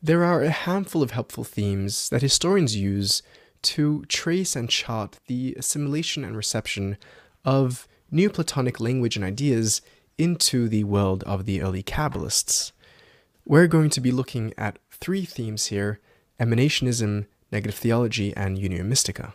There are a handful of helpful themes that historians use to trace and chart the assimilation and reception of Neoplatonic language and ideas into the world of the early Kabbalists. We're going to be looking at three themes here emanationism, negative theology, and Unio Mystica.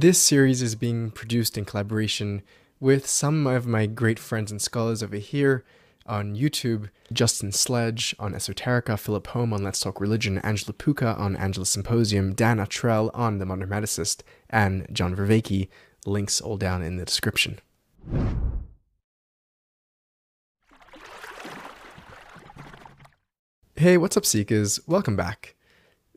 This series is being produced in collaboration with some of my great friends and scholars over here on YouTube Justin Sledge on Esoterica, Filip Holm on Let's Talk Religion, Angela Puca on Angela Symposium, Dan Attrell on The Modern Hermeticist, and John Vervaeke. Links all down in the description. Hey, what's up, Seekers? Welcome back.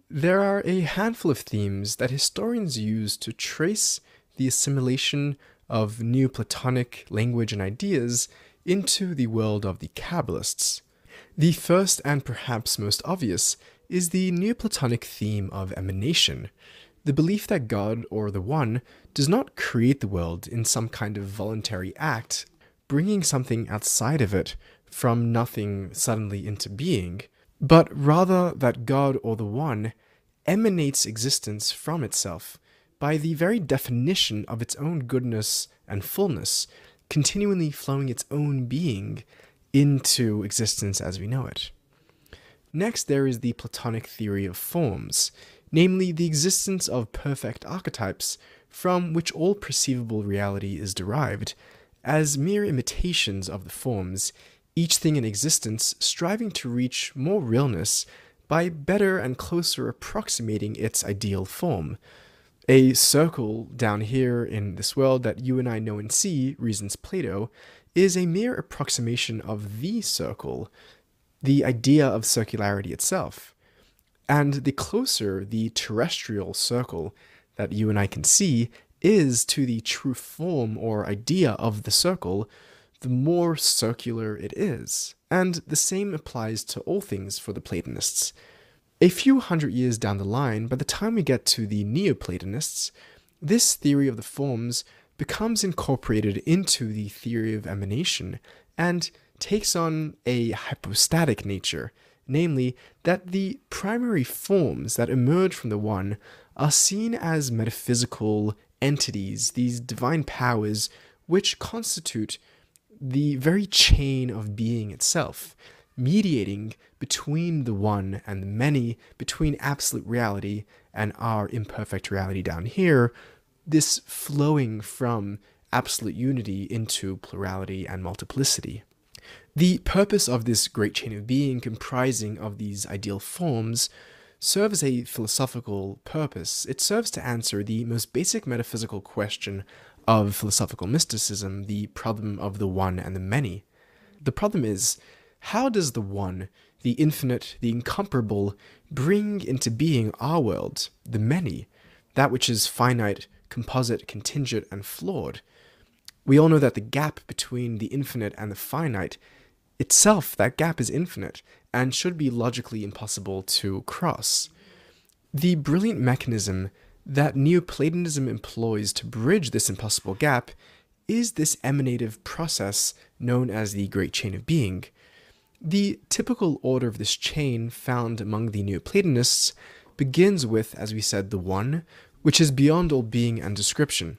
There are a handful of themes that historians use to trace the assimilation of Neoplatonic language and ideas into the world of the Kabbalists. The first and perhaps most obvious is the Neoplatonic theme of emanation, the belief that God or the One does not create the world in some kind of voluntary act, bringing something outside of it from nothing suddenly into being, but rather that God or the One emanates existence from itself by the very definition of its own goodness and fullness, continually flowing its own being into existence as we know it. Next, there is the Platonic theory of forms, namely the existence of perfect archetypes from which all perceivable reality is derived, as mere imitations of the forms, each thing in existence striving to reach more realness by better and closer approximating its ideal form. A circle down here in this world that you and I know and see, reasons Plato, is a mere approximation of the circle, the idea of circularity itself. And the closer the terrestrial circle that you and I can see is to the true form or idea of the circle, the more circular it is. And the same applies to all things for the Platonists. A few hundred years down the line, by the time we get to the Neoplatonists, this theory of the forms becomes incorporated into the theory of emanation and takes on a hypostatic nature, namely, that the primary forms that emerge from the One are seen as metaphysical entities, these divine powers which constitute the very chain of being itself, mediating between the one and the many, between absolute reality and our imperfect reality down here, this flowing from absolute unity into plurality and multiplicity. The purpose of this great chain of being, comprising of these ideal forms, serves a philosophical purpose. It serves to answer the most basic metaphysical question of philosophical mysticism, the problem of the one and the many. The problem is how does the one, the infinite, the incomparable, bring into being our world, the many, that which is finite, composite, contingent, and flawed? We all know that the gap between the infinite and the finite itself, that gap is infinite and should be logically impossible to cross. The brilliant mechanism that Neoplatonism employs to bridge this impossible gap is this emanative process known as the Great Chain of Being. The typical order of this chain found among the Neoplatonists begins with, as we said, the One, which is beyond all being and description.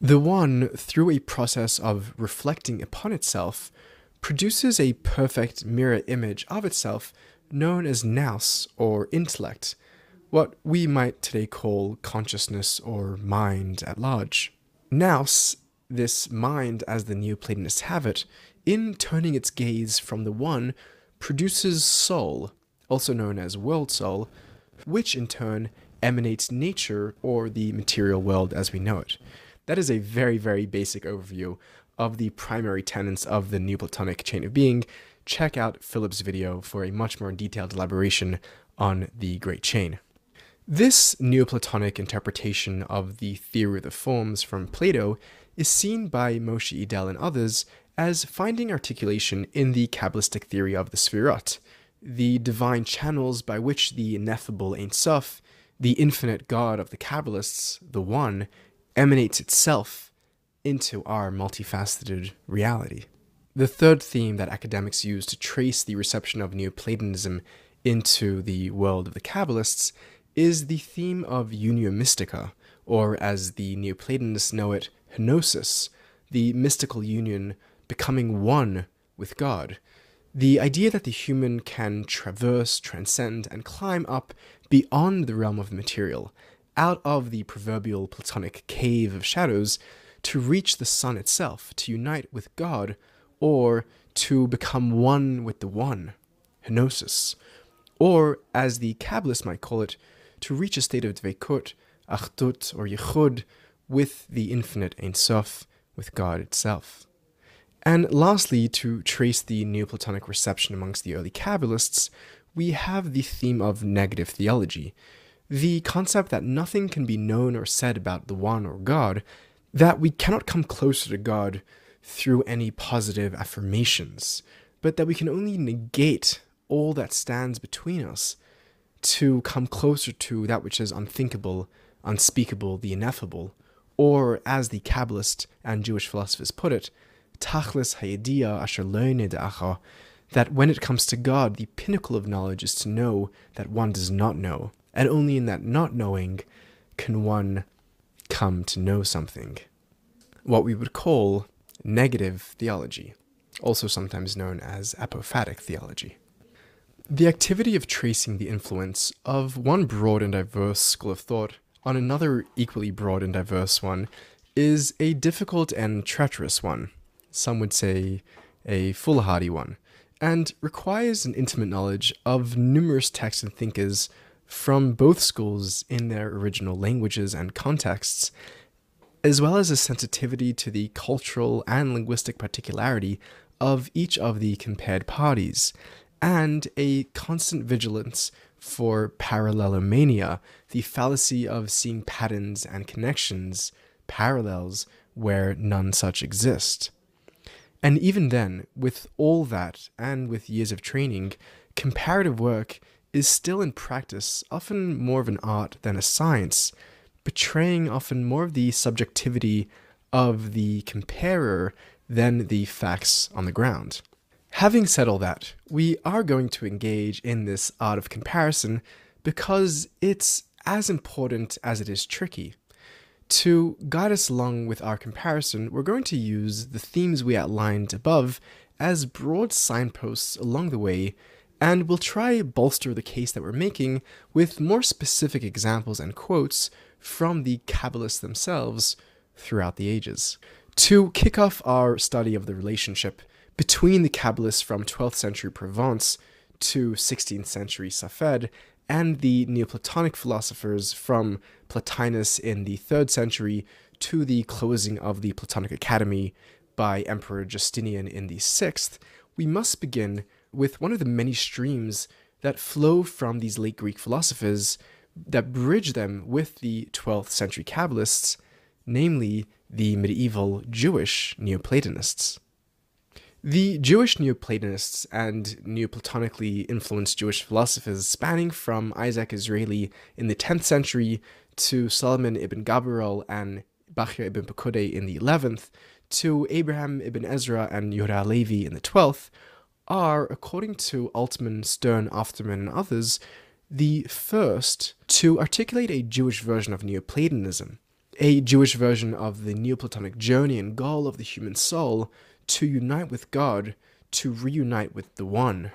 The One, through a process of reflecting upon itself, produces a perfect mirror image of itself known as nous, or intellect, what we might today call consciousness or mind at large. Nous, this mind as the Neoplatonists have it, in turning its gaze from the one, produces soul, also known as world soul, which in turn emanates nature or the material world as we know it. That is a very, very basic overview of the primary tenets of the Neoplatonic chain of being. Check out Philip's video for a much more detailed elaboration on the Great Chain. This Neoplatonic interpretation of the theory of the forms from Plato is seen by Moshe Idel and others as finding articulation in the Kabbalistic theory of the Sfirot, the divine channels by which the ineffable Ein Sof, the infinite God of the Kabbalists, the One, emanates itself into our multifaceted reality. The third theme that academics use to trace the reception of Neoplatonism into the world of the Kabbalists is the theme of unio mystica, or as the Neoplatonists know it, henosis, the mystical union becoming one with God. The idea that the human can traverse, transcend, and climb up beyond the realm of the material, out of the proverbial Platonic cave of shadows, to reach the sun itself, to unite with God, or to become one with the One, henosis, or as the Kabbalists might call it, to reach a state of dveikut, achdut, or yichud with the infinite Ein Sof, with God itself. And lastly, to trace the Neoplatonic reception amongst the early Kabbalists, we have the theme of negative theology, the concept that nothing can be known or said about the One or God, that we cannot come closer to God through any positive affirmations, but that we can only negate all that stands between us to come closer to that which is unthinkable, unspeakable, the ineffable, or as the Kabbalist and Jewish philosophers put it, tachlis hayedia asher de'acha, that when it comes to God, the pinnacle of knowledge is to know that one does not know, and only in that not knowing can one come to know something. What we would call negative theology, also sometimes known as apophatic theology. The activity of tracing the influence of one broad and diverse school of thought on another equally broad and diverse one is a difficult and treacherous one, some would say a foolhardy one, and requires an intimate knowledge of numerous texts and thinkers from both schools in their original languages and contexts, as well as a sensitivity to the cultural and linguistic particularity of each of the compared parties, and a constant vigilance for parallelomania, the fallacy of seeing patterns and connections, parallels, where none such exist. And even then, with all that and with years of training, comparative work is still in practice often more of an art than a science, betraying often more of the subjectivity of the comparer than the facts on the ground. Having said all that, we are going to engage in this art of comparison because it's as important as it is tricky. To guide us along with our comparison, we're going to use the themes we outlined above as broad signposts along the way, and we'll try bolster the case that we're making with more specific examples and quotes from the Kabbalists themselves throughout the ages. To kick off our study of the relationship between the Kabbalists from 12th century Provence to 16th century Safed and the Neoplatonic philosophers from Plotinus in the 3rd century to the closing of the Platonic Academy by Emperor Justinian in the 6th, we must begin with one of the many streams that flow from these late Greek philosophers that bridge them with the 12th century Kabbalists, namely the medieval Jewish Neoplatonists. The Jewish Neoplatonists and Neoplatonically influenced Jewish philosophers spanning from Isaac Israeli in the 10th century to Solomon ibn Gabirol and Bachya ibn Pekudei in the 11th to Abraham ibn Ezra and Yehuda Levi in the 12th are, according to Altmann, Stern, Afterman, and others, the first to articulate a Jewish version of Neoplatonism, a Jewish version of the Neoplatonic journey and goal of the human soul to unite with God, to reunite with the One.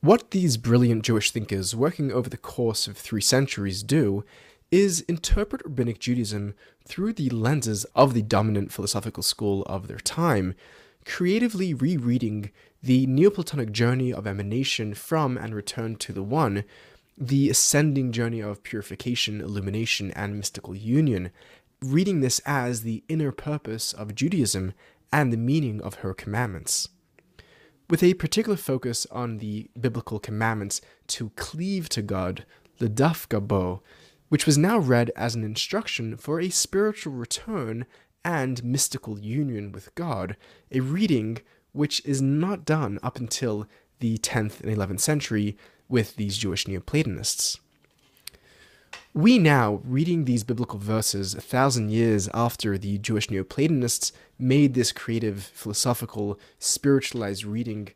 What these brilliant Jewish thinkers, working over the course of three centuries, do is interpret Rabbinic Judaism through the lenses of the dominant philosophical school of their time, creatively rereading the Neoplatonic journey of emanation from and return to the One, the ascending journey of purification, illumination, and mystical union, reading this as the inner purpose of Judaism and the meaning of her commandments. With a particular focus on the biblical commandments to cleave to God, ledavka bo, which was now read as an instruction for a spiritual return and mystical union with God, a reading which is not done up until the 10th and 11th century with these Jewish Neoplatonists. We now, reading these biblical verses a thousand years after the Jewish Neoplatonists made this creative, philosophical, spiritualized reading,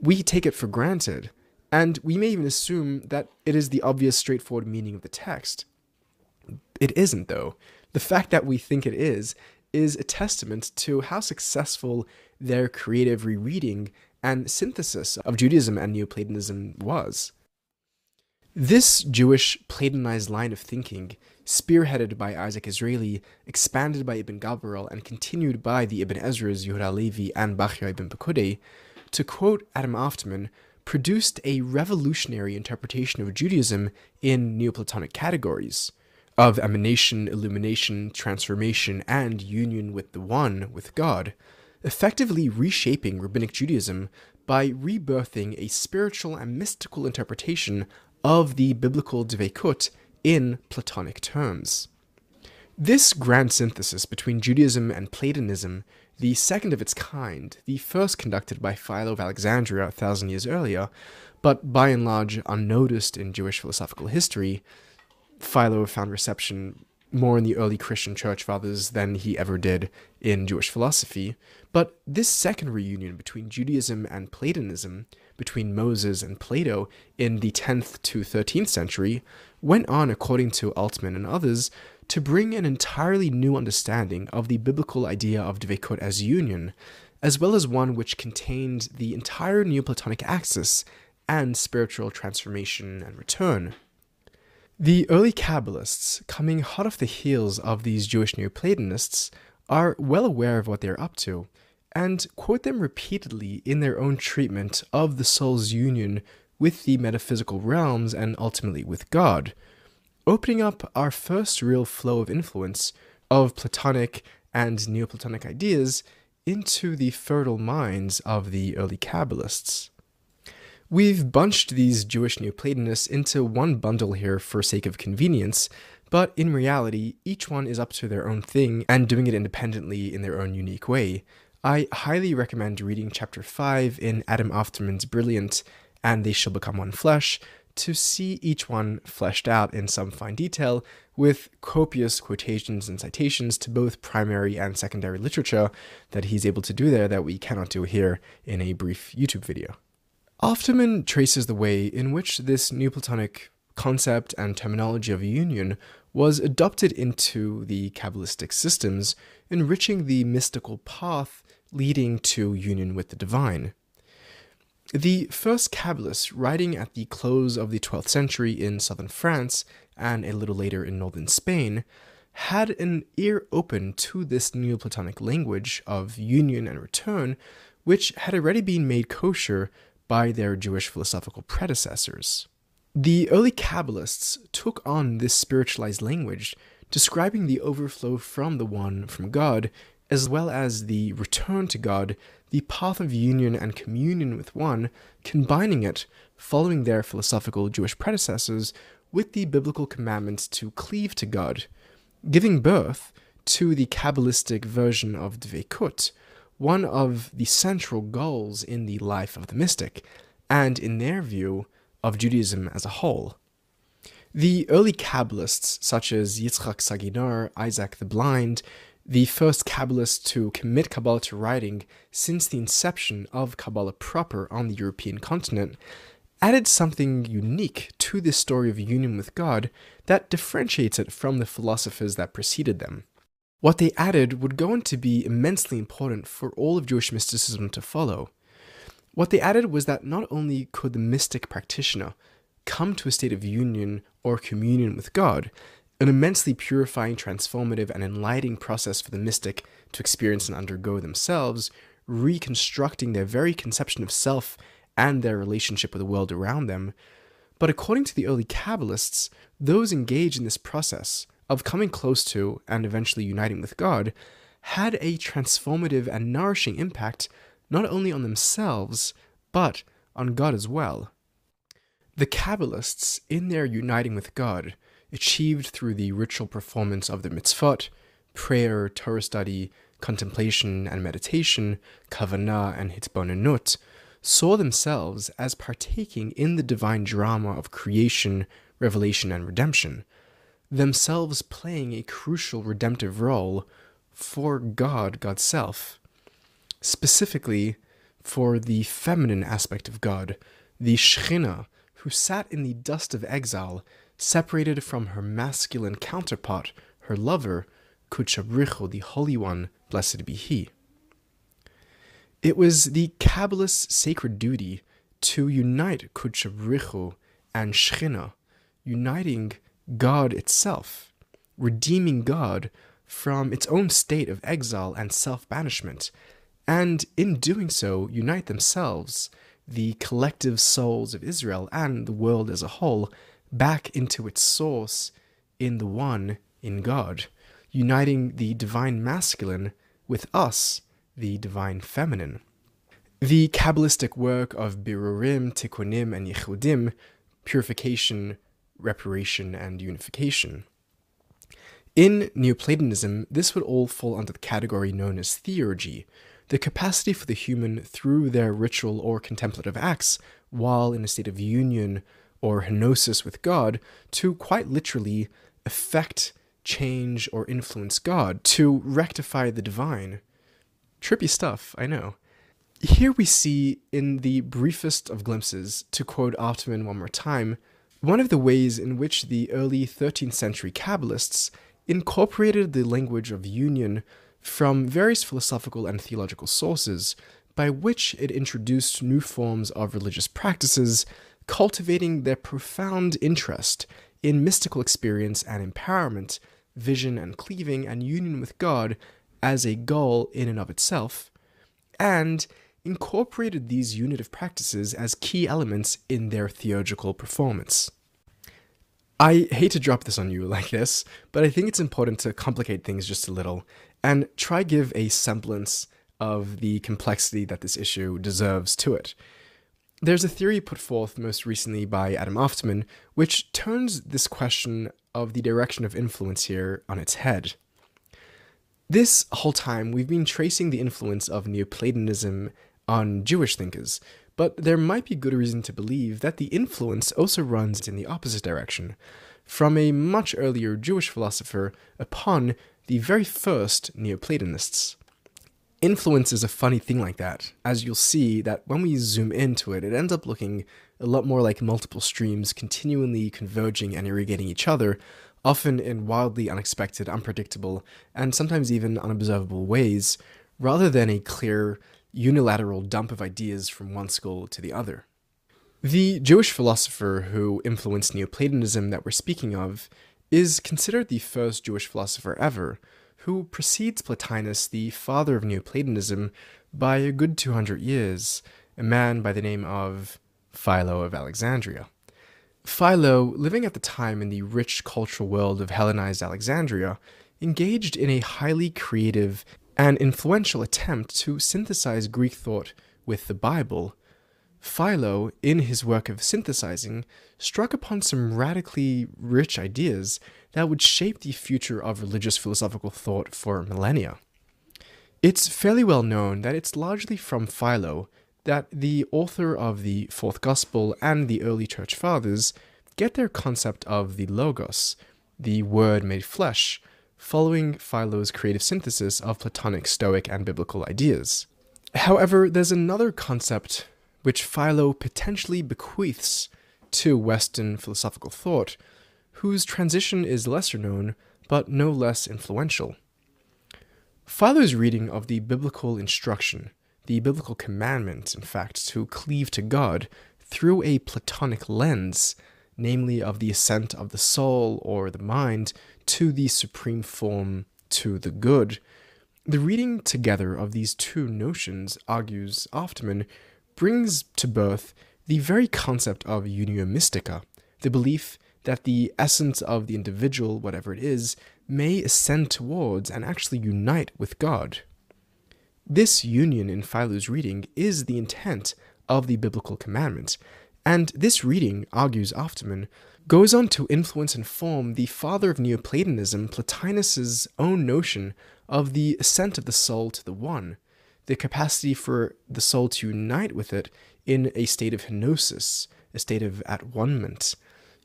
we take it for granted, and we may even assume that it is the obvious, straightforward meaning of the text. It isn't, though. The fact that we think it is is a testament to how successful their creative rereading and synthesis of Judaism and Neoplatonism was. This Jewish Platonized line of thinking, spearheaded by Isaac Israeli, expanded by Ibn Gabirol, and continued by the Ibn Ezras, Yehuda Levi, and Bachya ibn Pekudei, to quote Adam Afterman, produced a revolutionary interpretation of Judaism in Neoplatonic categories of emanation, illumination, transformation, and union with the One, with God, effectively reshaping Rabbinic Judaism by rebirthing a spiritual and mystical interpretation of the biblical Dveikut in Platonic terms. This grand synthesis between Judaism and Platonism, the second of its kind, the first conducted by Philo of Alexandria a thousand years earlier, but by and large unnoticed in Jewish philosophical history, Philo found reception more in the early Christian church fathers than he ever did in Jewish philosophy. But this second reunion between Judaism and Platonism, between Moses and Plato in the 10th to 13th century, went on, according to Altmann and others, to bring an entirely new understanding of the biblical idea of Dveikut as union, as well as one which contained the entire Neoplatonic axis and spiritual transformation and return. The early Kabbalists, coming hot off the heels of these Jewish Neoplatonists, are well aware of what they're up to, and quote them repeatedly in their own treatment of the soul's union with the metaphysical realms and ultimately with God, opening up our first real flow of influence of Platonic and Neoplatonic ideas into the fertile minds of the early Kabbalists. We've bunched these Jewish Neoplatonists into one bundle here for sake of convenience, but in reality, each one is up to their own thing and doing it independently in their own unique way. I highly recommend reading chapter 5 in Adam Afterman's brilliant And They Shall Become One Flesh to see each one fleshed out in some fine detail with copious quotations and citations to both primary and secondary literature that he's able to do there that we cannot do here in a brief YouTube video. Afterman traces the way in which this Neoplatonic concept and terminology of union was adopted into the Kabbalistic systems, enriching the mystical path leading to union with the divine. The first Kabbalists, writing at the close of the 12th century in southern France and a little later in northern Spain, had an ear open to this Neoplatonic language of union and return, which had already been made kosher by their Jewish philosophical predecessors. The early Kabbalists took on this spiritualized language, describing the overflow from the One, from God, as well as the return to God, the path of union and communion with One, combining it, following their philosophical Jewish predecessors, with the biblical commandments to cleave to God, giving birth to the Kabbalistic version of Dvekut, one of the central goals in the life of the mystic, and in their view, of Judaism as a whole. The early Kabbalists, such as Yitzchak Sagi Nahor, Isaac the Blind, the first Kabbalist to commit Kabbalah to writing since the inception of Kabbalah proper on the European continent, added something unique to this story of union with God that differentiates it from the philosophers that preceded them. What they added would go on to be immensely important for all of Jewish mysticism to follow. What they added was that not only could the mystic practitioner come to a state of union or communion with God, an immensely purifying, transformative, and enlightening process for the mystic to experience and undergo themselves, reconstructing their very conception of self and their relationship with the world around them. But according to the early Kabbalists, those engaged in this process of coming close to and eventually uniting with God had a transformative and nourishing impact not only on themselves, but on God as well. The Kabbalists, in their uniting with God, achieved through the ritual performance of the mitzvot, prayer, Torah study, contemplation and meditation, kavanah and hitbonenut, saw themselves as partaking in the divine drama of creation, revelation, and redemption, themselves playing a crucial redemptive role for God, God's self. Specifically, for the feminine aspect of God, the Shekhinah, who sat in the dust of exile, separated from her masculine counterpart, her lover, Kudsha Brich Hu, the Holy One, blessed be He. It was the Kabbalist's sacred duty to unite Kudsha Brich Hu and Shekhinah, uniting God itself, redeeming God from its own state of exile and self banishment, and in doing so, unite themselves, the collective souls of Israel and the world as a whole, back into its source in the one, in God, uniting the divine masculine with us, the divine feminine. The Kabbalistic work of Birurim, Tikkunim, and Yichudim, purification, reparation, and unification. In Neoplatonism, this would all fall under the category known as theurgy, the capacity for the human through their ritual or contemplative acts, while in a state of union or henosis with God, to quite literally affect, change, or influence God, to rectify the divine. Trippy stuff, I know. Here we see, in the briefest of glimpses, to quote Afterman one more time, one of the ways in which the early 13th century Kabbalists incorporated the language of union from various philosophical and theological sources, by which it introduced new forms of religious practices, cultivating their profound interest in mystical experience and empowerment, vision and cleaving, and union with God as a goal in and of itself, and incorporated these unitive practices as key elements in their theurgical performance. I hate to drop this on you like this, but I think it's important to complicate things just a little and try give a semblance of the complexity that this issue deserves to it. There's a theory put forth most recently by Adam Afterman, which turns this question of the direction of influence here on its head. This whole time, we've been tracing the influence of Neoplatonism on Jewish thinkers, but there might be good reason to believe that the influence also runs in the opposite direction, from a much earlier Jewish philosopher upon the very first Neoplatonists. Influence is a funny thing like that, as you'll see that when we zoom into it, it ends up looking a lot more like multiple streams continually converging and irrigating each other, often in wildly unexpected, unpredictable, and sometimes even unobservable ways, rather than a clear, unilateral dump of ideas from one school to the other. The Jewish philosopher who influenced Neoplatonism that we're speaking of is considered the first Jewish philosopher ever, who precedes Plotinus, the father of Neoplatonism, by a good 200 years, a man by the name of Philo of Alexandria. Philo, living at the time in the rich cultural world of Hellenized Alexandria, engaged in a highly creative and influential attempt to synthesize Greek thought with the Bible Philo, in his work of synthesizing, struck upon some radically rich ideas that would shape the future of religious philosophical thought for millennia. It's fairly well known that it's largely from Philo that the author of the Fourth Gospel and the early Church Fathers get their concept of the Logos, the Word made flesh, following Philo's creative synthesis of Platonic, Stoic, and biblical ideas. However, there's another concept which Philo potentially bequeaths to Western philosophical thought, whose transition is lesser known but no less influential. Philo's reading of the biblical instruction, the biblical commandment, in fact, to cleave to God through a Platonic lens, namely of the ascent of the soul or the mind to the supreme form, to the good. The reading together of these two notions, argues Afterman, brings to birth the very concept of unio mystica, the belief that the essence of the individual, whatever it is, may ascend towards and actually unite with God. This union in Philo's reading is the intent of the biblical commandment, And this reading, argues Afterman, goes on to influence and form the father of Neoplatonism, Plotinus's own notion of the ascent of the soul to the One, the capacity for the soul to unite with it in a state of henosis, a state of at one-ment,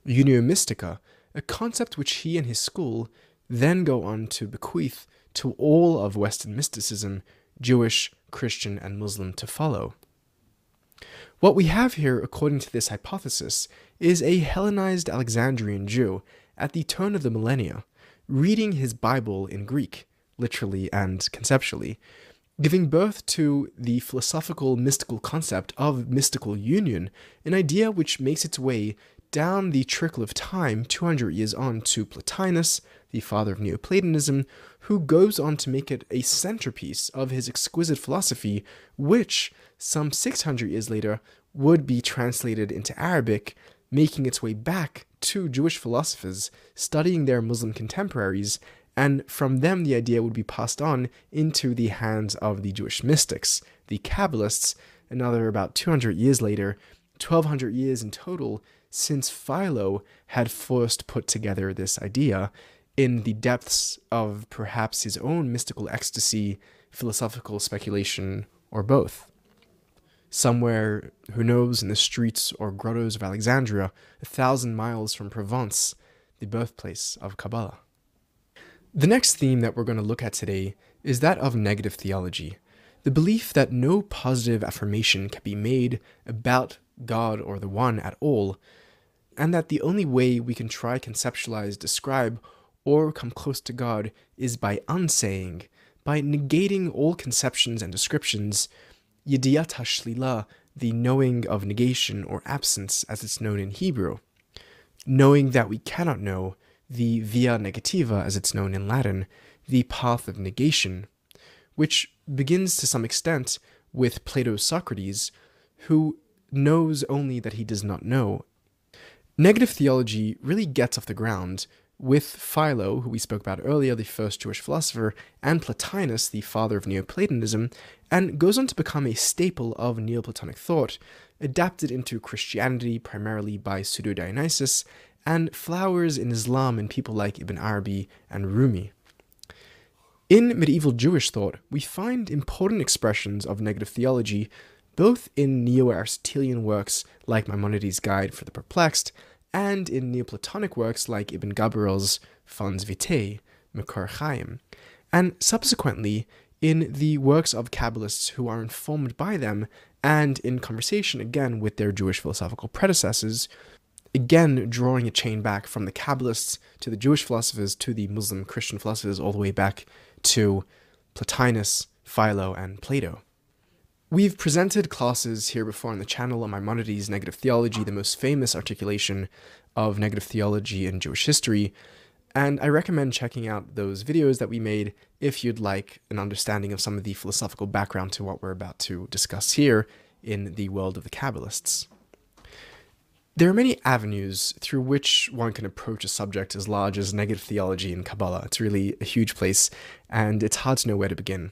unio mystica, a concept which he and his school then go on to bequeath to all of Western mysticism, Jewish, Christian, and Muslim to follow. What we have here, according to this hypothesis, is a Hellenized Alexandrian Jew at the turn of the millennia, reading his Bible in Greek, literally and conceptually, giving birth to the philosophical mystical concept of mystical union, an idea which makes its way down the trickle of time 200 years on to Plotinus, the father of Neoplatonism, who goes on to make it a centerpiece of his exquisite philosophy, which, some 600 years later, would be translated into Arabic, making its way back to Jewish philosophers studying their Muslim contemporaries and from them the idea would be passed on into the hands of the Jewish mystics, the Kabbalists, another about 200 years later, 1200 years in total since Philo had first put together this idea in the depths of perhaps his own mystical ecstasy, philosophical speculation, or both. Somewhere, who knows, in the streets or grottos of Alexandria, a thousand miles from Provence, the birthplace of Kabbalah. The next theme that we're going to look at today is that of negative theology, the belief that no positive affirmation can be made about God or the One at all, and that the only way we can try conceptualize, describe, or come close to God is by unsaying, by negating all conceptions and descriptions, yediyat hashlila, the knowing of negation or absence as it's known in Hebrew, knowing that we cannot know, the via negativa, as it's known in Latin, the path of negation, which begins to some extent with Plato's Socrates, who knows only that he does not know. Negative theology really gets off the ground with Philo, who we spoke about earlier, the first Jewish philosopher, and Plotinus, the father of Neoplatonism, and goes on to become a staple of Neoplatonic thought, adapted into Christianity primarily by Pseudo Dionysius, and flowers in Islam in people like Ibn Arabi and Rumi. In medieval Jewish thought, we find important expressions of negative theology both in Neo Aristotelian works like Maimonides' Guide for the Perplexed and in Neoplatonic works like Ibn Gabirol's Fons Vitae, Makor Chaim, and subsequently in the works of Kabbalists who are informed by them and in conversation again with their Jewish philosophical predecessors again drawing a chain back from the Kabbalists to the Jewish philosophers to the Muslim Christian philosophers, all the way back to Plotinus, Philo, and Plato. We've presented classes here before on the channel on Maimonides' Negative Theology, the most famous articulation of negative theology in Jewish history, and I recommend checking out those videos that we made if you'd like an understanding of some of the philosophical background to what we're about to discuss here in the world of the Kabbalists. There are many avenues through which one can approach a subject as large as negative theology and Kabbalah. It's really a huge place, and it's hard to know where to begin.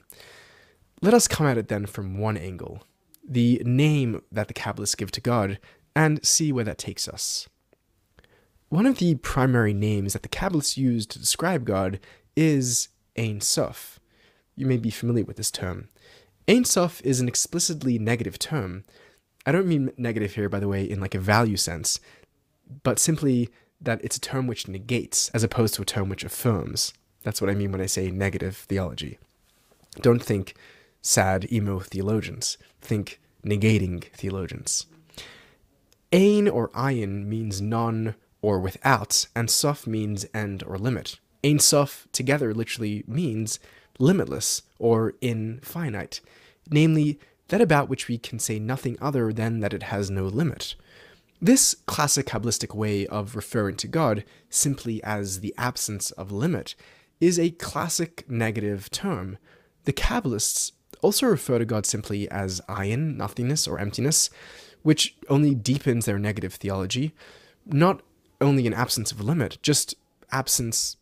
Let us come at it then from one angle the name that the Kabbalists give to God, and see where that takes us. One of the primary names that the Kabbalists use to describe God is Ein Sof. You may be familiar with this term. Ein Sof is an explicitly negative term, I don't mean negative here, by the way, in like a value sense, but simply that it's a term which negates as opposed to a term which affirms. That's what I mean when I say negative theology. Don't think sad emo theologians. Think negating theologians. Ein or ayin means none or without, and sof means end or limit. Ein sof together literally means limitless or infinite, namely that about which we can say nothing other than that it has no limit. This classic Kabbalistic way of referring to God simply as the absence of limit is a classic negative term. The Kabbalists also refer to God simply as ayin, nothingness, or emptiness, which only deepens their negative theology. Not only an absence of limit, just absence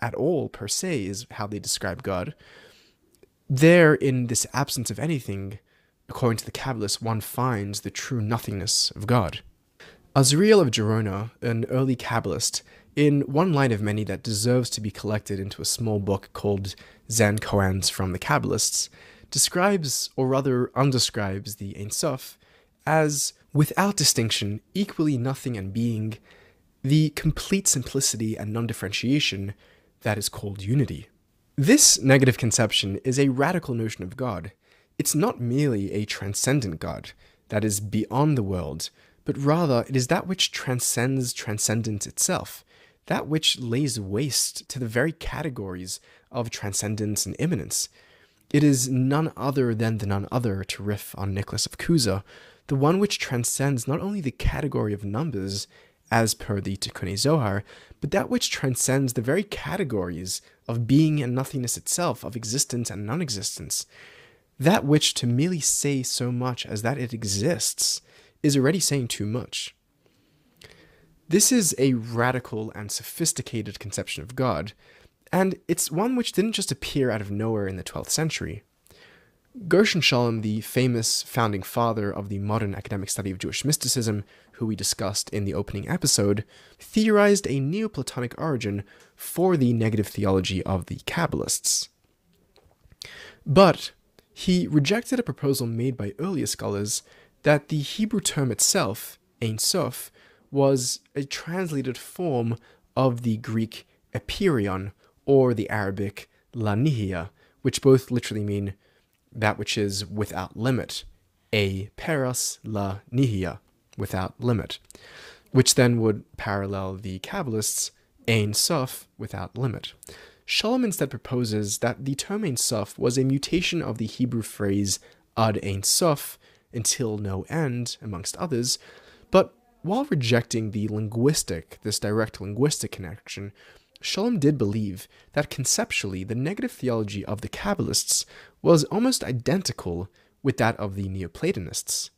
at all per se is how they describe God. There, in this absence of anything, according to the Kabbalists, one finds the true nothingness of God. Azriel of Gerona, an early Kabbalist, in one line of many that deserves to be collected into a small book called Zen Koans from the Kabbalists, describes, or rather undescribes, the Ein Sof as, without distinction, equally nothing and being, the complete simplicity and non differentiation that is called unity. This negative conception is a radical notion of God. It's not merely a transcendent God that is beyond the world, but rather it is that which transcends transcendence itself, that which lays waste to the very categories of transcendence and immanence. It is none other than the none other, to riff on Nicholas of Cusa, the one which transcends not only the category of numbers, as per the Tikkun Zohar, but that which transcends the very categories of being and nothingness itself, of existence and non existence. That which to merely say so much as that it exists is already saying too much. This is a radical and sophisticated conception of God, and it's one which didn't just appear out of nowhere in the 12th century. Gershom Scholem, the famous founding father of the modern academic study of Jewish mysticism, who we discussed in the opening episode, theorized a Neoplatonic origin for the negative theology of the Kabbalists. But he rejected a proposal made by earlier scholars that the Hebrew term itself, Ein Sof, was a translated form of the Greek apeiron or the Arabic la nihaya, which both literally mean that which is without limit, a peras la nihaya, without limit, which then would parallel the Kabbalists' Ein Sof, without limit. Scholem instead proposes that the term Ein Sof was a mutation of the Hebrew phrase ad Ein Sof, until no end, amongst others, but while rejecting the linguistic, this direct linguistic connection, Scholem did believe that conceptually the negative theology of the Kabbalists was almost identical with that of the Neoplatonists,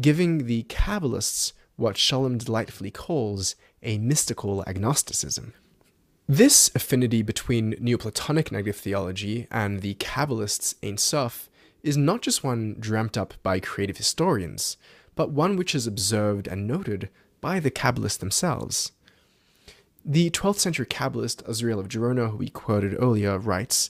giving the Kabbalists what Scholem delightfully calls a mystical agnosticism. This affinity between Neoplatonic negative theology and the Kabbalists' Ein Sof is not just one dreamt up by creative historians, but one which is observed and noted by the Kabbalists themselves. The 12th century Kabbalist Azriel of Gerona, who we quoted earlier, writes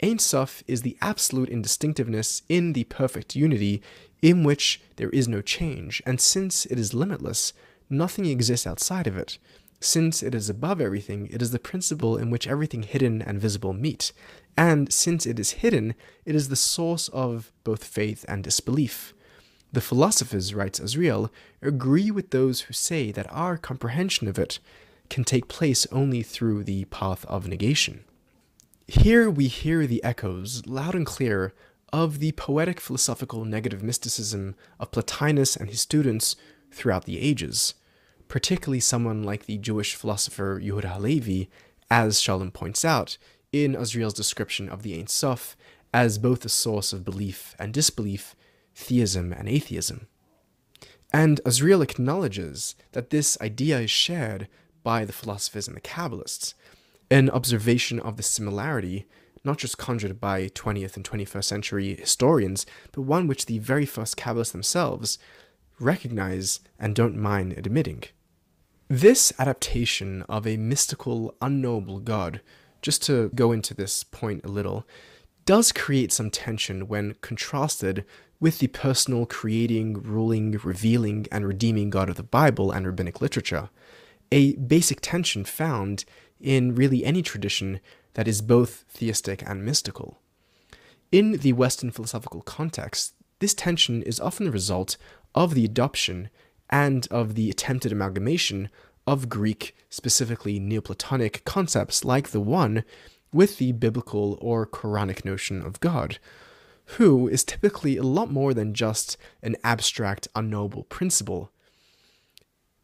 Ein Sof is the absolute indistinctiveness in the perfect unity in which there is no change, and since it is limitless, nothing exists outside of it. Since it is above everything, it is the principle in which everything hidden and visible meet. And since it is hidden, it is the source of both faith and disbelief. The philosophers, writes Azriel, agree with those who say that our comprehension of it can take place only through the path of negation. Here we hear the echoes, loud and clear, of the poetic philosophical negative mysticism of Plotinus and his students throughout the ages, particularly someone like the Jewish philosopher Yehuda Halevi, as Scholem points out in Azriel's description of the Ein Sof as both a source of belief and disbelief, theism and atheism. And Azriel acknowledges that this idea is shared by the philosophers and the Kabbalists, an observation of the similarity not just conjured by 20th and 21st century historians, but one which the very first Kabbalists themselves recognize and don't mind admitting. This adaptation of a mystical, unknowable God, just to go into this point a little, does create some tension when contrasted with the personal, creating, ruling, revealing, and redeeming God of the Bible and rabbinic literature, a basic tension found in really any tradition that is both theistic and mystical. In the Western philosophical context, this tension is often the result of the adoption and of the attempted amalgamation of Greek, specifically Neoplatonic concepts like the one with the biblical or Quranic notion of God, who is typically a lot more than just an abstract, unknowable principle.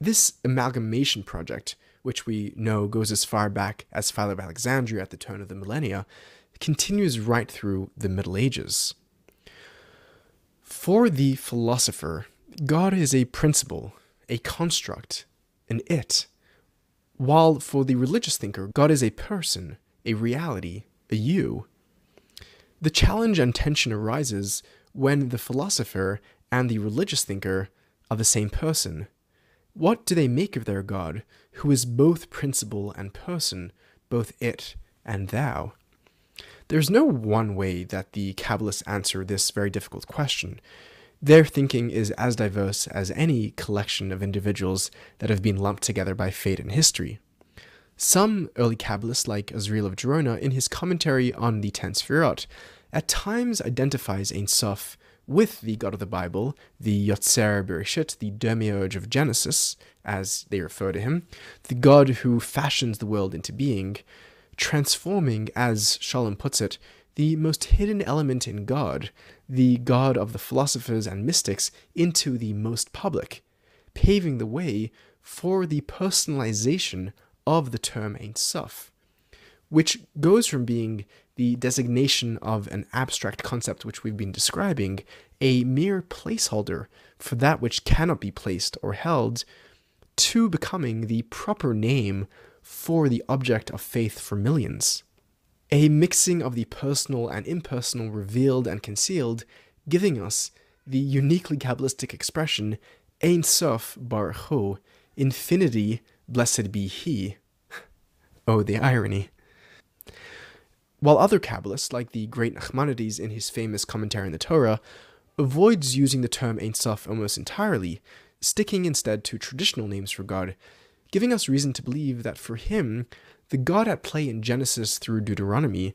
This amalgamation project which we know goes as far back as Philo of Alexandria at the turn of the millennia, continues right through the Middle Ages. For the philosopher, God is a principle, a construct, an it, while for the religious thinker, God is a person, a reality, a you. The challenge and tension arises when the philosopher and the religious thinker are the same person, what do they make of their God, who is both principle and person, both it and thou? There's no one way that the Kabbalists answer this very difficult question. Their thinking is as diverse as any collection of individuals that have been lumped together by fate and history. Some early Kabbalists, like Azriel of Gerona, in his commentary on the Ten Sfirot, at times identifies Ein Sof with the God of the Bible, the Yotzer Bereshit, the demiurge of Genesis, as they refer to him, the God who fashions the world into being, transforming, as Scholem puts it, the most hidden element in God, the God of the philosophers and mystics, into the most public, paving the way for the personalization of the term Ein Sof, which goes from being the designation of an abstract concept which we've been describing, a mere placeholder for that which cannot be placed or held, to becoming the proper name for the object of faith for millions. A mixing of the personal and impersonal revealed and concealed, giving us the uniquely Kabbalistic expression Ein Sof Baruch Hu, infinity, blessed be He. oh, the irony. While other Kabbalists, like the great Nachmanides in his famous commentary on the Torah, avoids using the term Ein Sof almost entirely, sticking instead to traditional names for God, giving us reason to believe that for him, the God at play in Genesis through Deuteronomy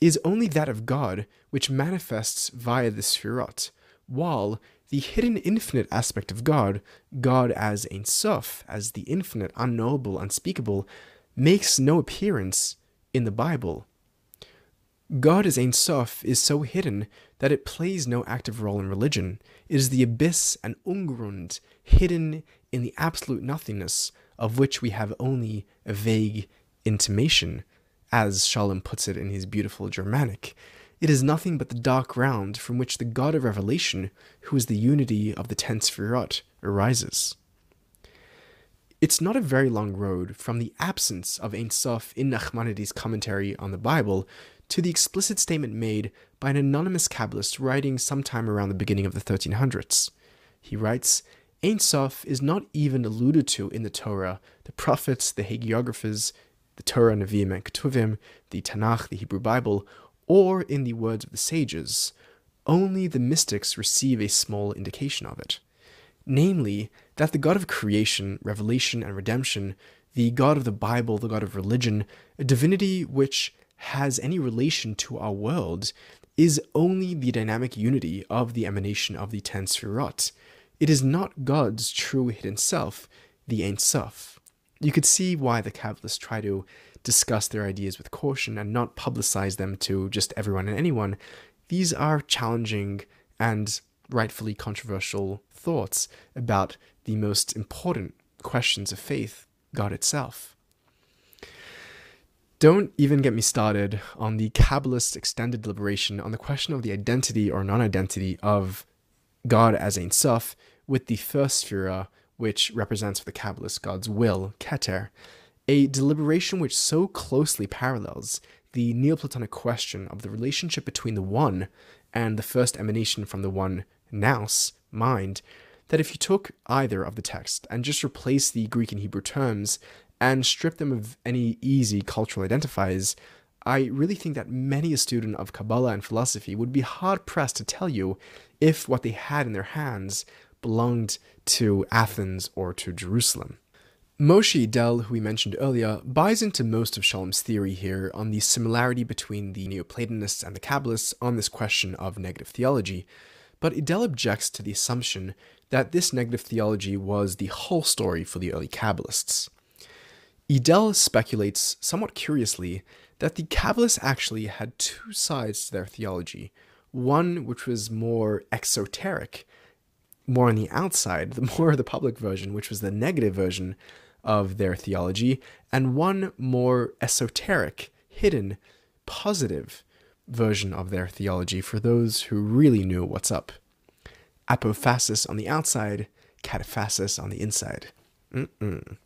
is only that of God which manifests via the Sfirot, while the hidden infinite aspect of God, God as Ein Sof, as the infinite, unknowable, unspeakable, makes no appearance in the Bible. God as Ein Sof is so hidden that it plays no active role in religion. It is the abyss and ungrund, hidden in the absolute nothingness, of which we have only a vague intimation, as Scholem puts it in his beautiful Germanic. It is nothing but the dark ground from which the God of revelation, who is the unity of the ten Sfirot, arises. It's not a very long road from the absence of Ein Sof in Nachmanides' commentary on the Bible to the explicit statement made by an anonymous Kabbalist writing sometime around the beginning of the 1300s. He writes, Ein Sof is not even alluded to in the Torah, the prophets, the hagiographers, the Torah, Nevi'im, and Ketuvim, the Tanakh, the Hebrew Bible, or in the words of the sages. Only the mystics receive a small indication of it. Namely, that the God of creation, revelation, and redemption, the God of the Bible, the God of religion, a divinity which has any relation to our world is only the dynamic unity of the emanation of the ten Sfirot. It is not God's true hidden self, the Ein Sof. You could see why the Kabbalists try to discuss their ideas with caution and not publicize them to just everyone and anyone. These are challenging and rightfully controversial thoughts about the most important questions of faith, God itself. Don't even get me started on the Kabbalist extended deliberation on the question of the identity or non identity of God as Ein Sof with the first Sphira, which represents for the Kabbalist God's will, Keter, a deliberation which so closely parallels the Neoplatonic question of the relationship between the One and the first emanation from the One, Nous, mind, that if you took either of the texts and just replaced the Greek and Hebrew terms and strip them of any easy cultural identifiers, I really think that many a student of Kabbalah and philosophy would be hard pressed to tell you if what they had in their hands belonged to Athens or to Jerusalem. Moshe Idel, who we mentioned earlier, buys into most of Scholem's theory here on the similarity between the Neoplatonists and the Kabbalists on this question of negative theology, but Idel objects to the assumption that this negative theology was the whole story for the early Kabbalists. Idel speculates, somewhat curiously, that the Kabbalists actually had two sides to their theology. One which was more exoteric, more on the outside, the more the public version, which was the negative version of their theology, and one more esoteric, hidden, positive version of their theology for those who really knew what's up. Apophasis on the outside, cataphasis on the inside. Mm-mm.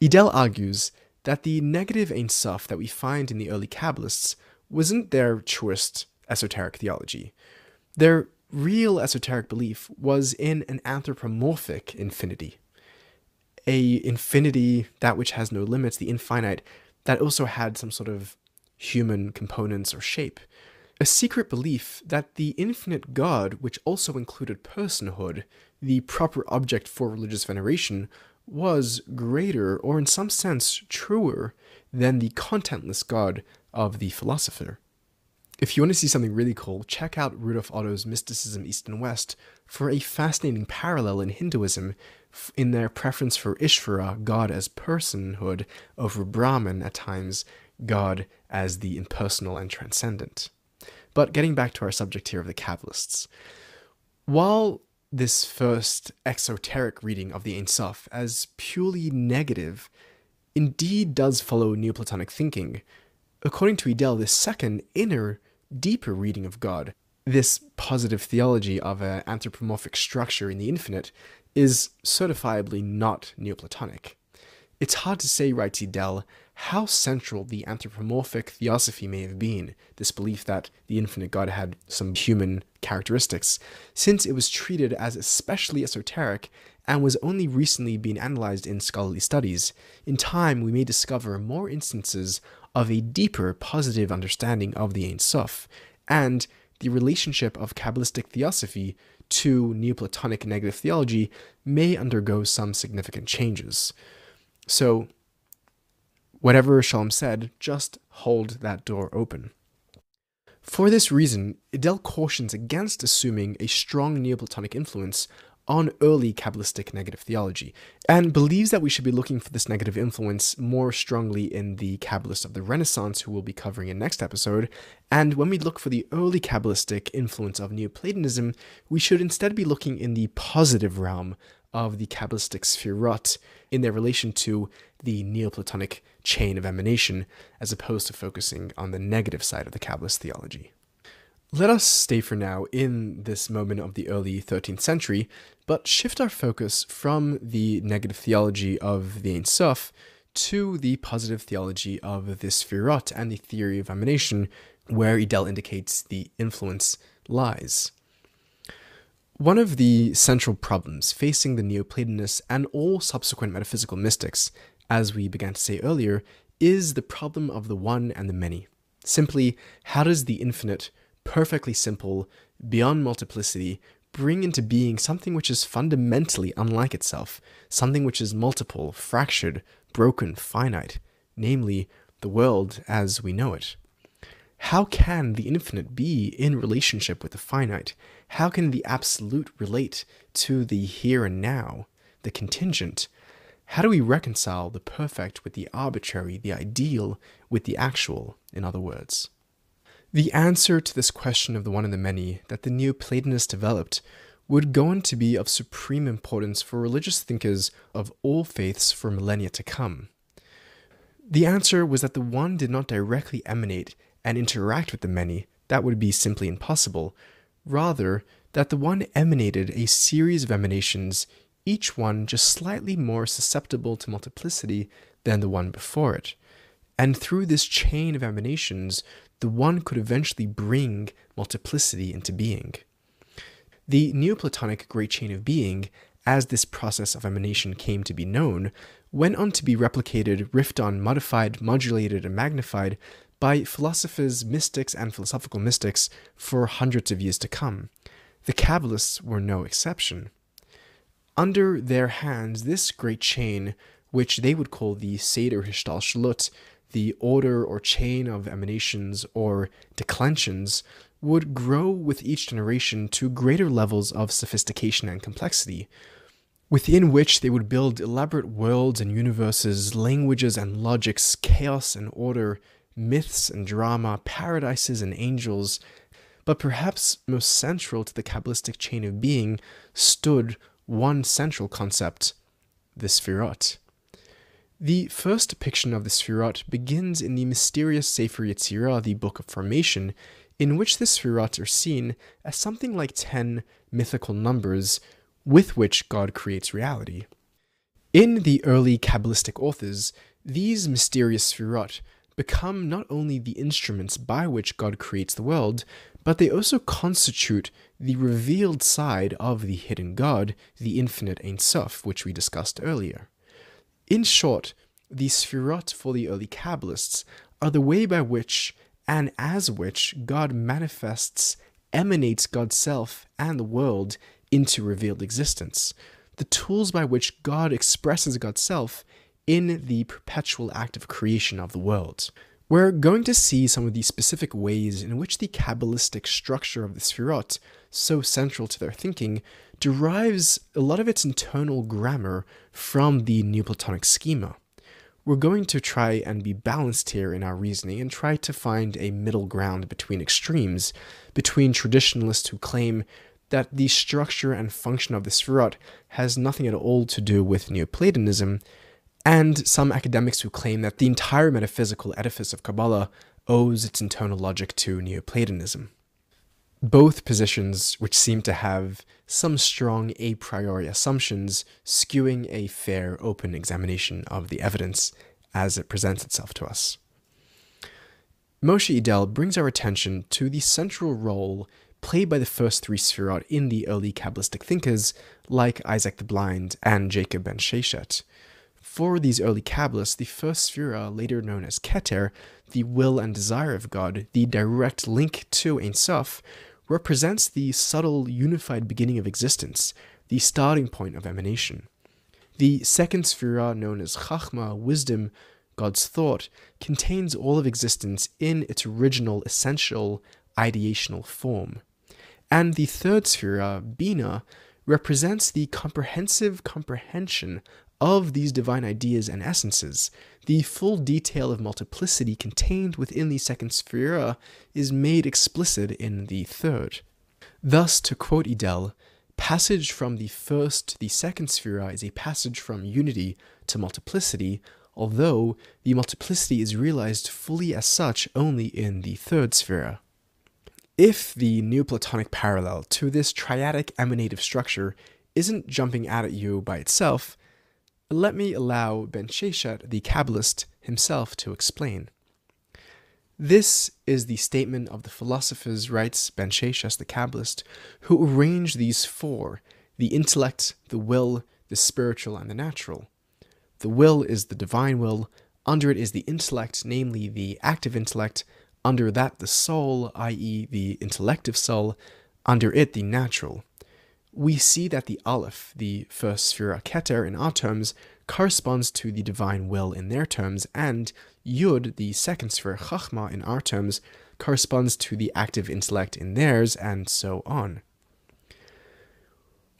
Idel argues that the negative Ein Sof that we find in the early Kabbalists wasn't their truest esoteric theology. Their real esoteric belief was in an anthropomorphic infinity. a infinity, that which has no limits, the infinite, that also had some sort of human components or shape. A secret belief that the infinite God, which also included personhood, the proper object for religious veneration, was greater, or in some sense truer, than the contentless God of the philosopher. If you want to see something really cool, check out Rudolf Otto's Mysticism East and West for a fascinating parallel in Hinduism in their preference for Ishvara, God as personhood, over Brahman at times, God as the impersonal and transcendent. But getting back to our subject here of the Kabbalists. While this first exoteric reading of the Ein Sof as purely negative indeed does follow Neoplatonic thinking, according to Idel, this second, inner deeper reading of God, this positive theology of an anthropomorphic structure in the infinite, is certifiably not Neoplatonic. It's hard to say, writes Idel, how central the anthropomorphic theosophy may have been, this belief that the infinite God had some human characteristics, since it was treated as especially esoteric and was only recently being analyzed in scholarly studies. In time, we may discover more instances of a deeper positive understanding of the Ein Sof, and the relationship of Kabbalistic theosophy to Neoplatonic negative theology may undergo some significant changes. So, whatever Scholem said, just hold that door open. For this reason, Idel cautions against assuming a strong Neoplatonic influence on early Kabbalistic negative theology, and believes that we should be looking for this negative influence more strongly in the Kabbalists of the Renaissance, who we'll be covering in next episode. And when we look for the early Kabbalistic influence of Neoplatonism, we should instead be looking in the positive realm of the Kabbalistic Sfirot in their relation to the Neoplatonic chain of emanation, as opposed to focusing on the negative side of the Kabbalist theology. Let us stay for now in this moment of the early 13th century, but shift our focus from the negative theology of the Ein Sof to the positive theology of the Sfirot and the theory of emanation, where Idel indicates the influence lies. One of the central problems facing the Neoplatonists and all subsequent metaphysical mystics, as we began to say earlier, is the problem of the one and the many. Simply, how does the infinite perfectly simple, beyond multiplicity, bring into being something which is fundamentally unlike itself, something which is multiple, fractured, broken, finite, namely, the world as we know it. How can the infinite be in relationship with the finite? How can the absolute relate to the here and now, the contingent? How do we reconcile the perfect with the arbitrary, the ideal with the actual, in other words? The answer to this question of the one and the many that the Neoplatonists developed would go on to be of supreme importance for religious thinkers of all faiths for millennia to come. The answer was that the one did not directly emanate and interact with the many, that would be simply impossible. Rather, that the one emanated a series of emanations, each one just slightly more susceptible to multiplicity than the one before it. And through this chain of emanations, the one could eventually bring multiplicity into being. The Neoplatonic Great Chain of Being, as this process of emanation came to be known, went on to be replicated, riffed on, modified, modulated, and magnified by philosophers, mystics, and philosophical mystics for hundreds of years to come. The Kabbalists were no exception. Under their hands, this great chain, which they would call the Seder Hishtalshelut, the order or chain of emanations or declensions would grow with each generation to greater levels of sophistication and complexity, within which they would build elaborate worlds and universes, languages and logics, chaos and order, myths and drama, paradises and angels. But perhaps most central to the Kabbalistic chain of being stood one central concept the Sfirot. The first depiction of the Sfirot begins in the mysterious Sefer Yetzirah, the Book of Formation, in which the Sfirot are seen as something like 10 mythical numbers with which God creates reality. In the early Kabbalistic authors, these mysterious Sfirot become not only the instruments by which God creates the world, but they also constitute the revealed side of the hidden God, the infinite Ein Sof, which we discussed earlier. In short, the Sfirot for the early Kabbalists are the way by which and as which God manifests, emanates God's self and the world into revealed existence, the tools by which God expresses God's self in the perpetual act of creation of the world. We're going to see some of the specific ways in which the Kabbalistic structure of the Sfirot, so central to their thinking, derives a lot of its internal grammar from the Neoplatonic schema. We're going to try and be balanced here in our reasoning and try to find a middle ground between extremes, between traditionalists who claim that the structure and function of the Sfirot has nothing at all to do with Neoplatonism, and some academics who claim that the entire metaphysical edifice of Kabbalah owes its internal logic to Neoplatonism. Both positions, which seem to have some strong a priori assumptions, skewing a fair, open examination of the evidence as it presents itself to us. Moshe Idel brings our attention to the central role played by the first three Sfirot in the early Kabbalistic thinkers like Isaac the Blind and Jacob ben Sheshet, for these early Kabbalists, the first Sphira, later known as Keter, the will and desire of God, the direct link to Ein Sof, represents the subtle, unified beginning of existence, the starting point of emanation. The second Sphira, known as Chachma, wisdom, God's thought, contains all of existence in its original, essential, ideational form. And the third Sphira, Bina, represents the comprehensive comprehension of these divine ideas and essences, the full detail of multiplicity contained within the second sphera is made explicit in the third. Thus, to quote Idel, passage from the first to the second sphera is a passage from unity to multiplicity, although the multiplicity is realized fully as such only in the third sphera. If the Neoplatonic parallel to this triadic emanative structure isn't jumping out at you by itself, let me allow Ben Sheshet, the Kabbalist, himself to explain. This is the statement of the philosophers, writes Ben Sheshet, the Kabbalist, who arranged these four the intellect, the will, the spiritual, and the natural. The will is the divine will, under it is the intellect, namely the active intellect, under that the soul, i.e., the intellective soul, under it the natural we see that the Aleph, the first Sphira Keter in our terms, corresponds to the divine will in their terms, and Yud, the second Sphira Chachma in our terms, corresponds to the active intellect in theirs, and so on.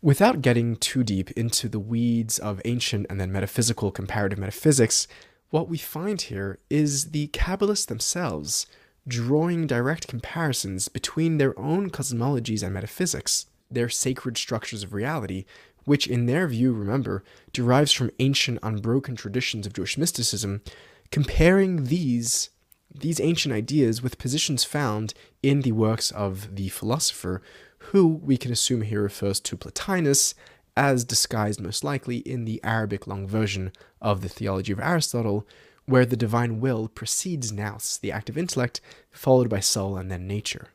Without getting too deep into the weeds of ancient and then metaphysical comparative metaphysics, what we find here is the Kabbalists themselves drawing direct comparisons between their own cosmologies and metaphysics their sacred structures of reality, which, in their view, remember, derives from ancient unbroken traditions of Jewish mysticism, comparing these these ancient ideas with positions found in the works of the philosopher, who we can assume here refers to Plotinus, as disguised most likely in the Arabic long version of the theology of Aristotle, where the divine will precedes nous, the active intellect, followed by soul and then nature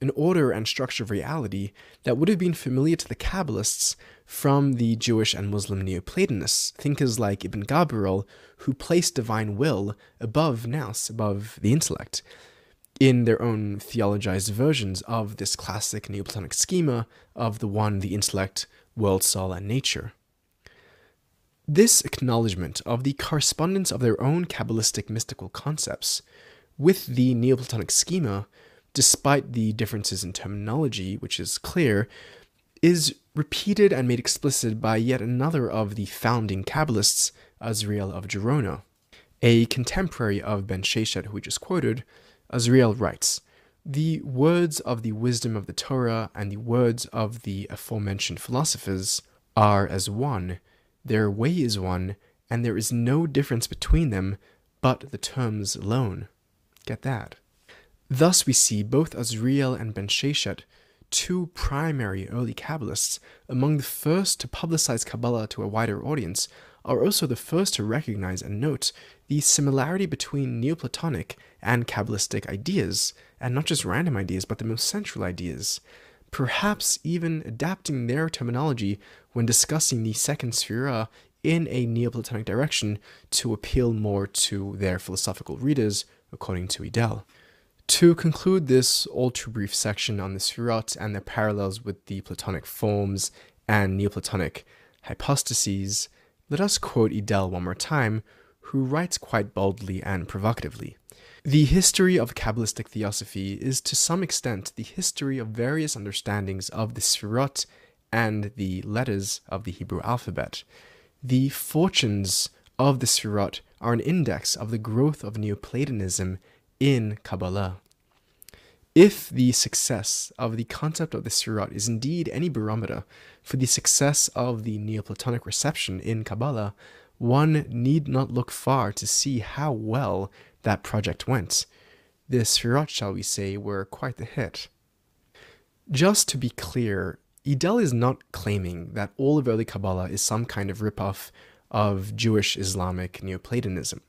an order and structure of reality that would have been familiar to the Kabbalists from the Jewish and Muslim Neoplatonists, thinkers like Ibn Gabirol, who placed divine will above nous, above the intellect, in their own theologized versions of this classic Neoplatonic schema of the one, the intellect, world, soul, and nature. This acknowledgement of the correspondence of their own Kabbalistic mystical concepts with the Neoplatonic schema despite the differences in terminology, which is clear, is repeated and made explicit by yet another of the founding Kabbalists, Azriel of Gerona. A contemporary of Ben Sheshet, who we just quoted, Azriel writes, The words of the wisdom of the Torah and the words of the aforementioned philosophers are as one, their way is one, and there is no difference between them but the terms alone. Get that? Thus, we see both Azriel and Ben Sheshet, two primary early Kabbalists, among the first to publicize Kabbalah to a wider audience, are also the first to recognize and note the similarity between Neoplatonic and Kabbalistic ideas, and not just random ideas, but the most central ideas, perhaps even adapting their terminology when discussing the second sphera in a Neoplatonic direction to appeal more to their philosophical readers, according to Idel. To conclude this ultra brief section on the Sfirot and their parallels with the Platonic forms and Neoplatonic hypostases, let us quote Idel one more time, who writes quite boldly and provocatively. The history of Kabbalistic theosophy is to some extent the history of various understandings of the Sfirot and the letters of the Hebrew alphabet. The fortunes of the Sfirot are an index of the growth of Neoplatonism in Kabbalah. If the success of the concept of the Sfirot is indeed any barometer for the success of the Neoplatonic reception in Kabbalah, one need not look far to see how well that project went. The Sfirot, shall we say, were quite the hit. Just to be clear, Idel is not claiming that all of early Kabbalah is some kind of ripoff of Jewish Islamic Neoplatonism.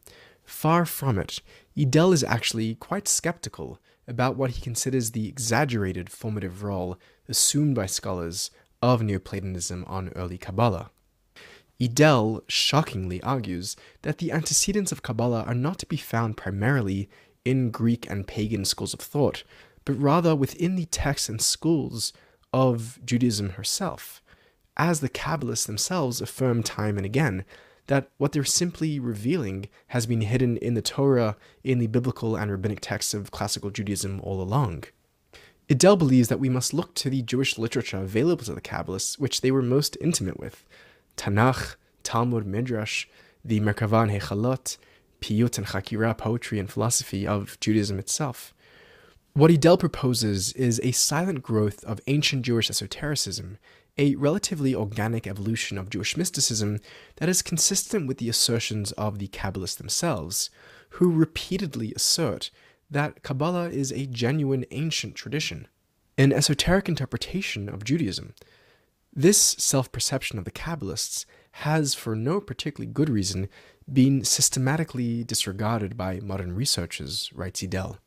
Far from it, Idel is actually quite skeptical about what he considers the exaggerated formative role assumed by scholars of Neoplatonism on early Kabbalah. Idel shockingly argues that the antecedents of Kabbalah are not to be found primarily in Greek and pagan schools of thought, but rather within the texts and schools of Judaism herself, as the Kabbalists themselves affirm time and again that what they're simply revealing has been hidden in the Torah, in the biblical and rabbinic texts of classical Judaism all along. Idel believes that we must look to the Jewish literature available to the Kabbalists, which they were most intimate with Tanakh, Talmud, Midrash, the Merkavah and Hechalot, Piyut and Chakira, poetry and philosophy of Judaism itself. What Idel proposes is a silent growth of ancient Jewish esotericism a relatively organic evolution of Jewish mysticism that is consistent with the assertions of the Kabbalists themselves, who repeatedly assert that Kabbalah is a genuine ancient tradition, an esoteric interpretation of Judaism. This self perception of the Kabbalists has, for no particularly good reason, been systematically disregarded by modern researchers, writes Idel.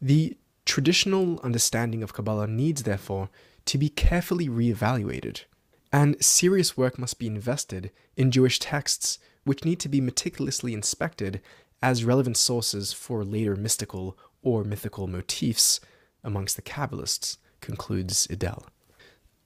The traditional understanding of Kabbalah needs, therefore, to be carefully re-evaluated, and serious work must be invested in Jewish texts, which need to be meticulously inspected as relevant sources for later mystical or mythical motifs amongst the Kabbalists, concludes Idel.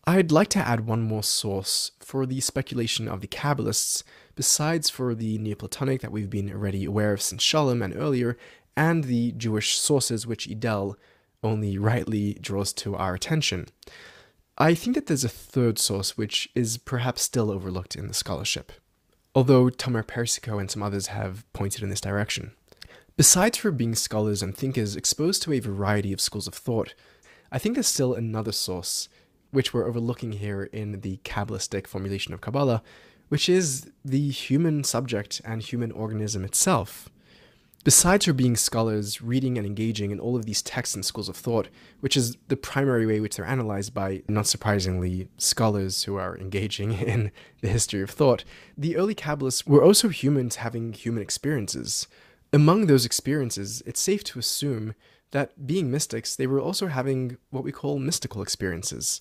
I'd like to add one more source for the speculation of the Kabbalists, besides for the Neoplatonic that we've been already aware of since Scholem and earlier, and the Jewish sources which Idel only rightly draws to our attention. I think that there's a third source which is perhaps still overlooked in the scholarship, although Tomer Persico and some others have pointed in this direction. Besides for being scholars and thinkers exposed to a variety of schools of thought, I think there's still another source which we're overlooking here in the Kabbalistic formulation of Kabbalah, which is the human subject and human organism itself. Besides for being scholars, reading and engaging in all of these texts and schools of thought, which is the primary way which they're analyzed by, not surprisingly, scholars who are engaging in the history of thought, the early Kabbalists were also humans having human experiences. Among those experiences, it's safe to assume that being mystics, they were also having what we call mystical experiences.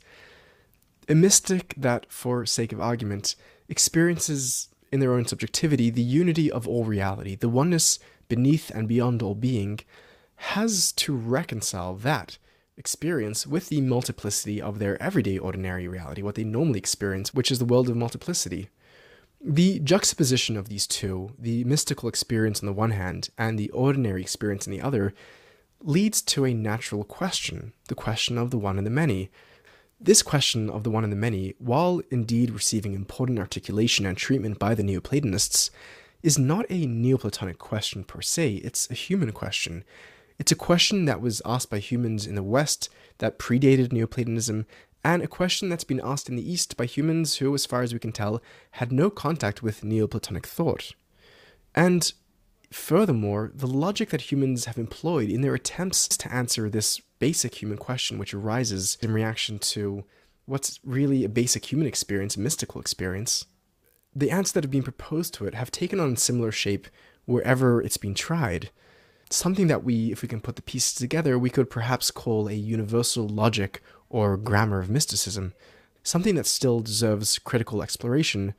A mystic that, for sake of argument, experiences in their own subjectivity the unity of all reality, the oneness beneath and beyond all being, has to reconcile that experience with the multiplicity of their everyday ordinary reality, what they normally experience, which is the world of multiplicity. The juxtaposition of these two, the mystical experience on the one hand and the ordinary experience on the other, leads to a natural question, the question of the one and the many. This question of the one and the many, while indeed receiving important articulation and treatment by the Neoplatonists, is not a Neoplatonic question per se, it's a human question. It's a question that was asked by humans in the West that predated Neoplatonism, and a question that's been asked in the East by humans who, as far as we can tell, had no contact with Neoplatonic thought. And furthermore, the logic that humans have employed in their attempts to answer this basic human question, which arises in reaction to what's really a basic human experience, a mystical experience, the ants that have been proposed to it have taken on similar shape wherever it's been tried. Something that we, if we can put the pieces together, we could perhaps call a universal logic or grammar of mysticism. Something that still deserves critical exploration,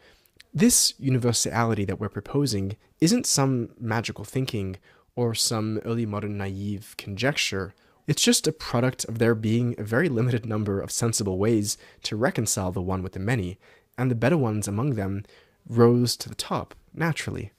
This universality that we're proposing isn't some magical thinking or some early modern naive conjecture. It's just a product of there being a very limited number of sensible ways to reconcile the one with the many, and the better ones among them rose to the top naturally.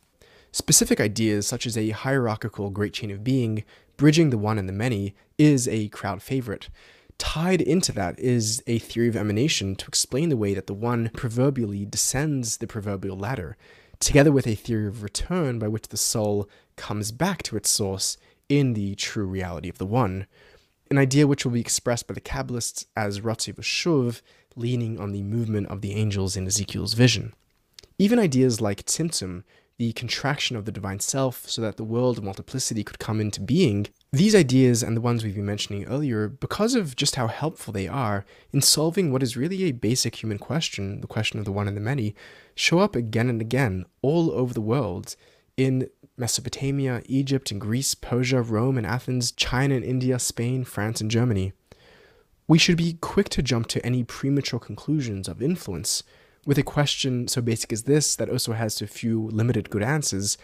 Specific ideas such as a hierarchical great chain of being, bridging the one and the many, is a crowd favorite. Tied into that is a theory of emanation to explain the way that the one proverbially descends the proverbial ladder, together with a theory of return by which the soul comes back to its source in the true reality of the one, an idea which will be expressed by the Kabbalists as Ratzo V'Shov, leaning on the movement of the angels in Ezekiel's vision. Even ideas like Tzimtzum, the contraction of the divine self so that the world of multiplicity could come into being, these ideas and the ones we've been mentioning earlier, because of just how helpful they are in solving what is really a basic human question, the question of the one and the many, show up again and again all over the world in Mesopotamia, Egypt and Greece, Persia, Rome and Athens, China and India, Spain, France and Germany. We should be quick to jump to any premature conclusions of influence with a question so basic as this that also has a few limited good answers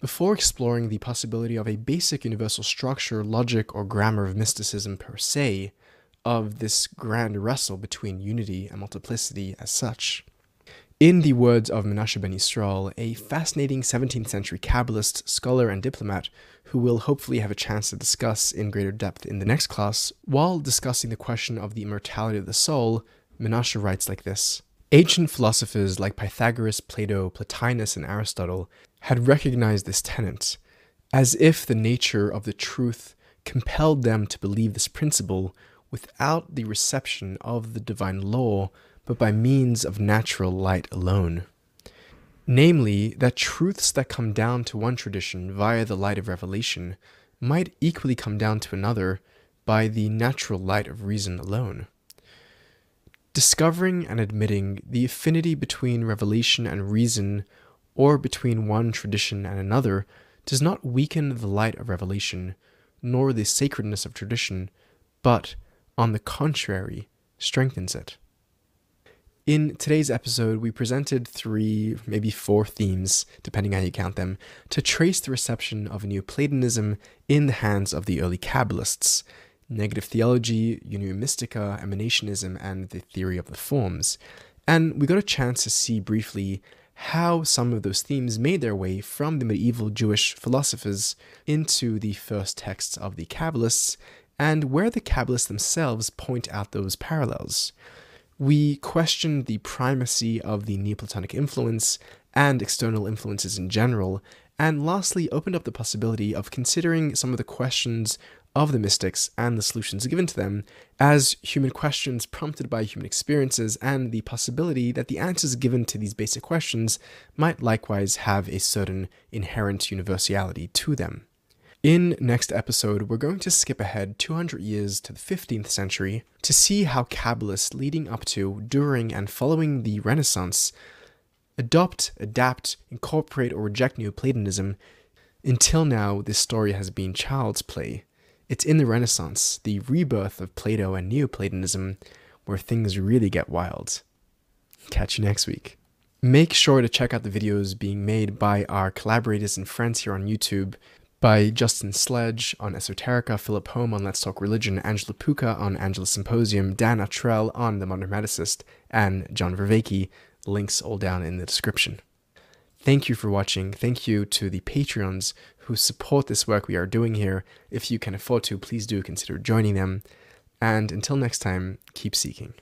before exploring the possibility of a basic universal structure, logic, or grammar of mysticism per se, of this grand wrestle between unity and multiplicity as such. In the words of Menashe ben Yisrael, a fascinating 17th century Kabbalist, scholar, and diplomat who we'll hopefully have a chance to discuss in greater depth in the next class, while discussing the question of the immortality of the soul, Menashe writes like this Ancient philosophers like Pythagoras, Plato, Plotinus, and Aristotle had recognized this tenet, as if the nature of the truth compelled them to believe this principle without the reception of the divine law but by means of natural light alone. Namely, that truths that come down to one tradition via the light of revelation might equally come down to another by the natural light of reason alone. Discovering and admitting the affinity between revelation and reason, or between one tradition and another, does not weaken the light of revelation, nor the sacredness of tradition, but, on the contrary, strengthens it. In today's episode, we presented three, maybe four themes, depending how you count them, to trace the reception of Neoplatonism in the hands of the early Kabbalists negative theology, Unio Mystica, emanationism, and the theory of the forms. And we got a chance to see briefly how some of those themes made their way from the medieval Jewish philosophers into the first texts of the Kabbalists, and where the Kabbalists themselves point out those parallels we questioned the primacy of the Neoplatonic influence and external influences in general, and lastly opened up the possibility of considering some of the questions of the mystics and the solutions given to them as human questions prompted by human experiences, and the possibility that the answers given to these basic questions might likewise have a certain inherent universality to them. In next episode, we're going to skip ahead 200 years to the 15th century to see how Kabbalists leading up to, during, and following the Renaissance adopt, adapt, incorporate, or reject Neoplatonism. Until now, this story has been child's play. It's in the Renaissance, the rebirth of Plato and Neoplatonism, where things really get wild. Catch you next week. Make sure to check out the videos being made by our collaborators and friends here on YouTube by Justin Sledge on Esoterica, Filip Holm on Let's Talk Religion, Angela Puca on Angela Symposium, Dan Attrell on The Modern Hermeticist, and John Vervaeke. Links all down in the description. Thank you for watching. Thank you to the Patreons who support this work we are doing here. If you can afford to, please do consider joining them. And until next time, keep seeking.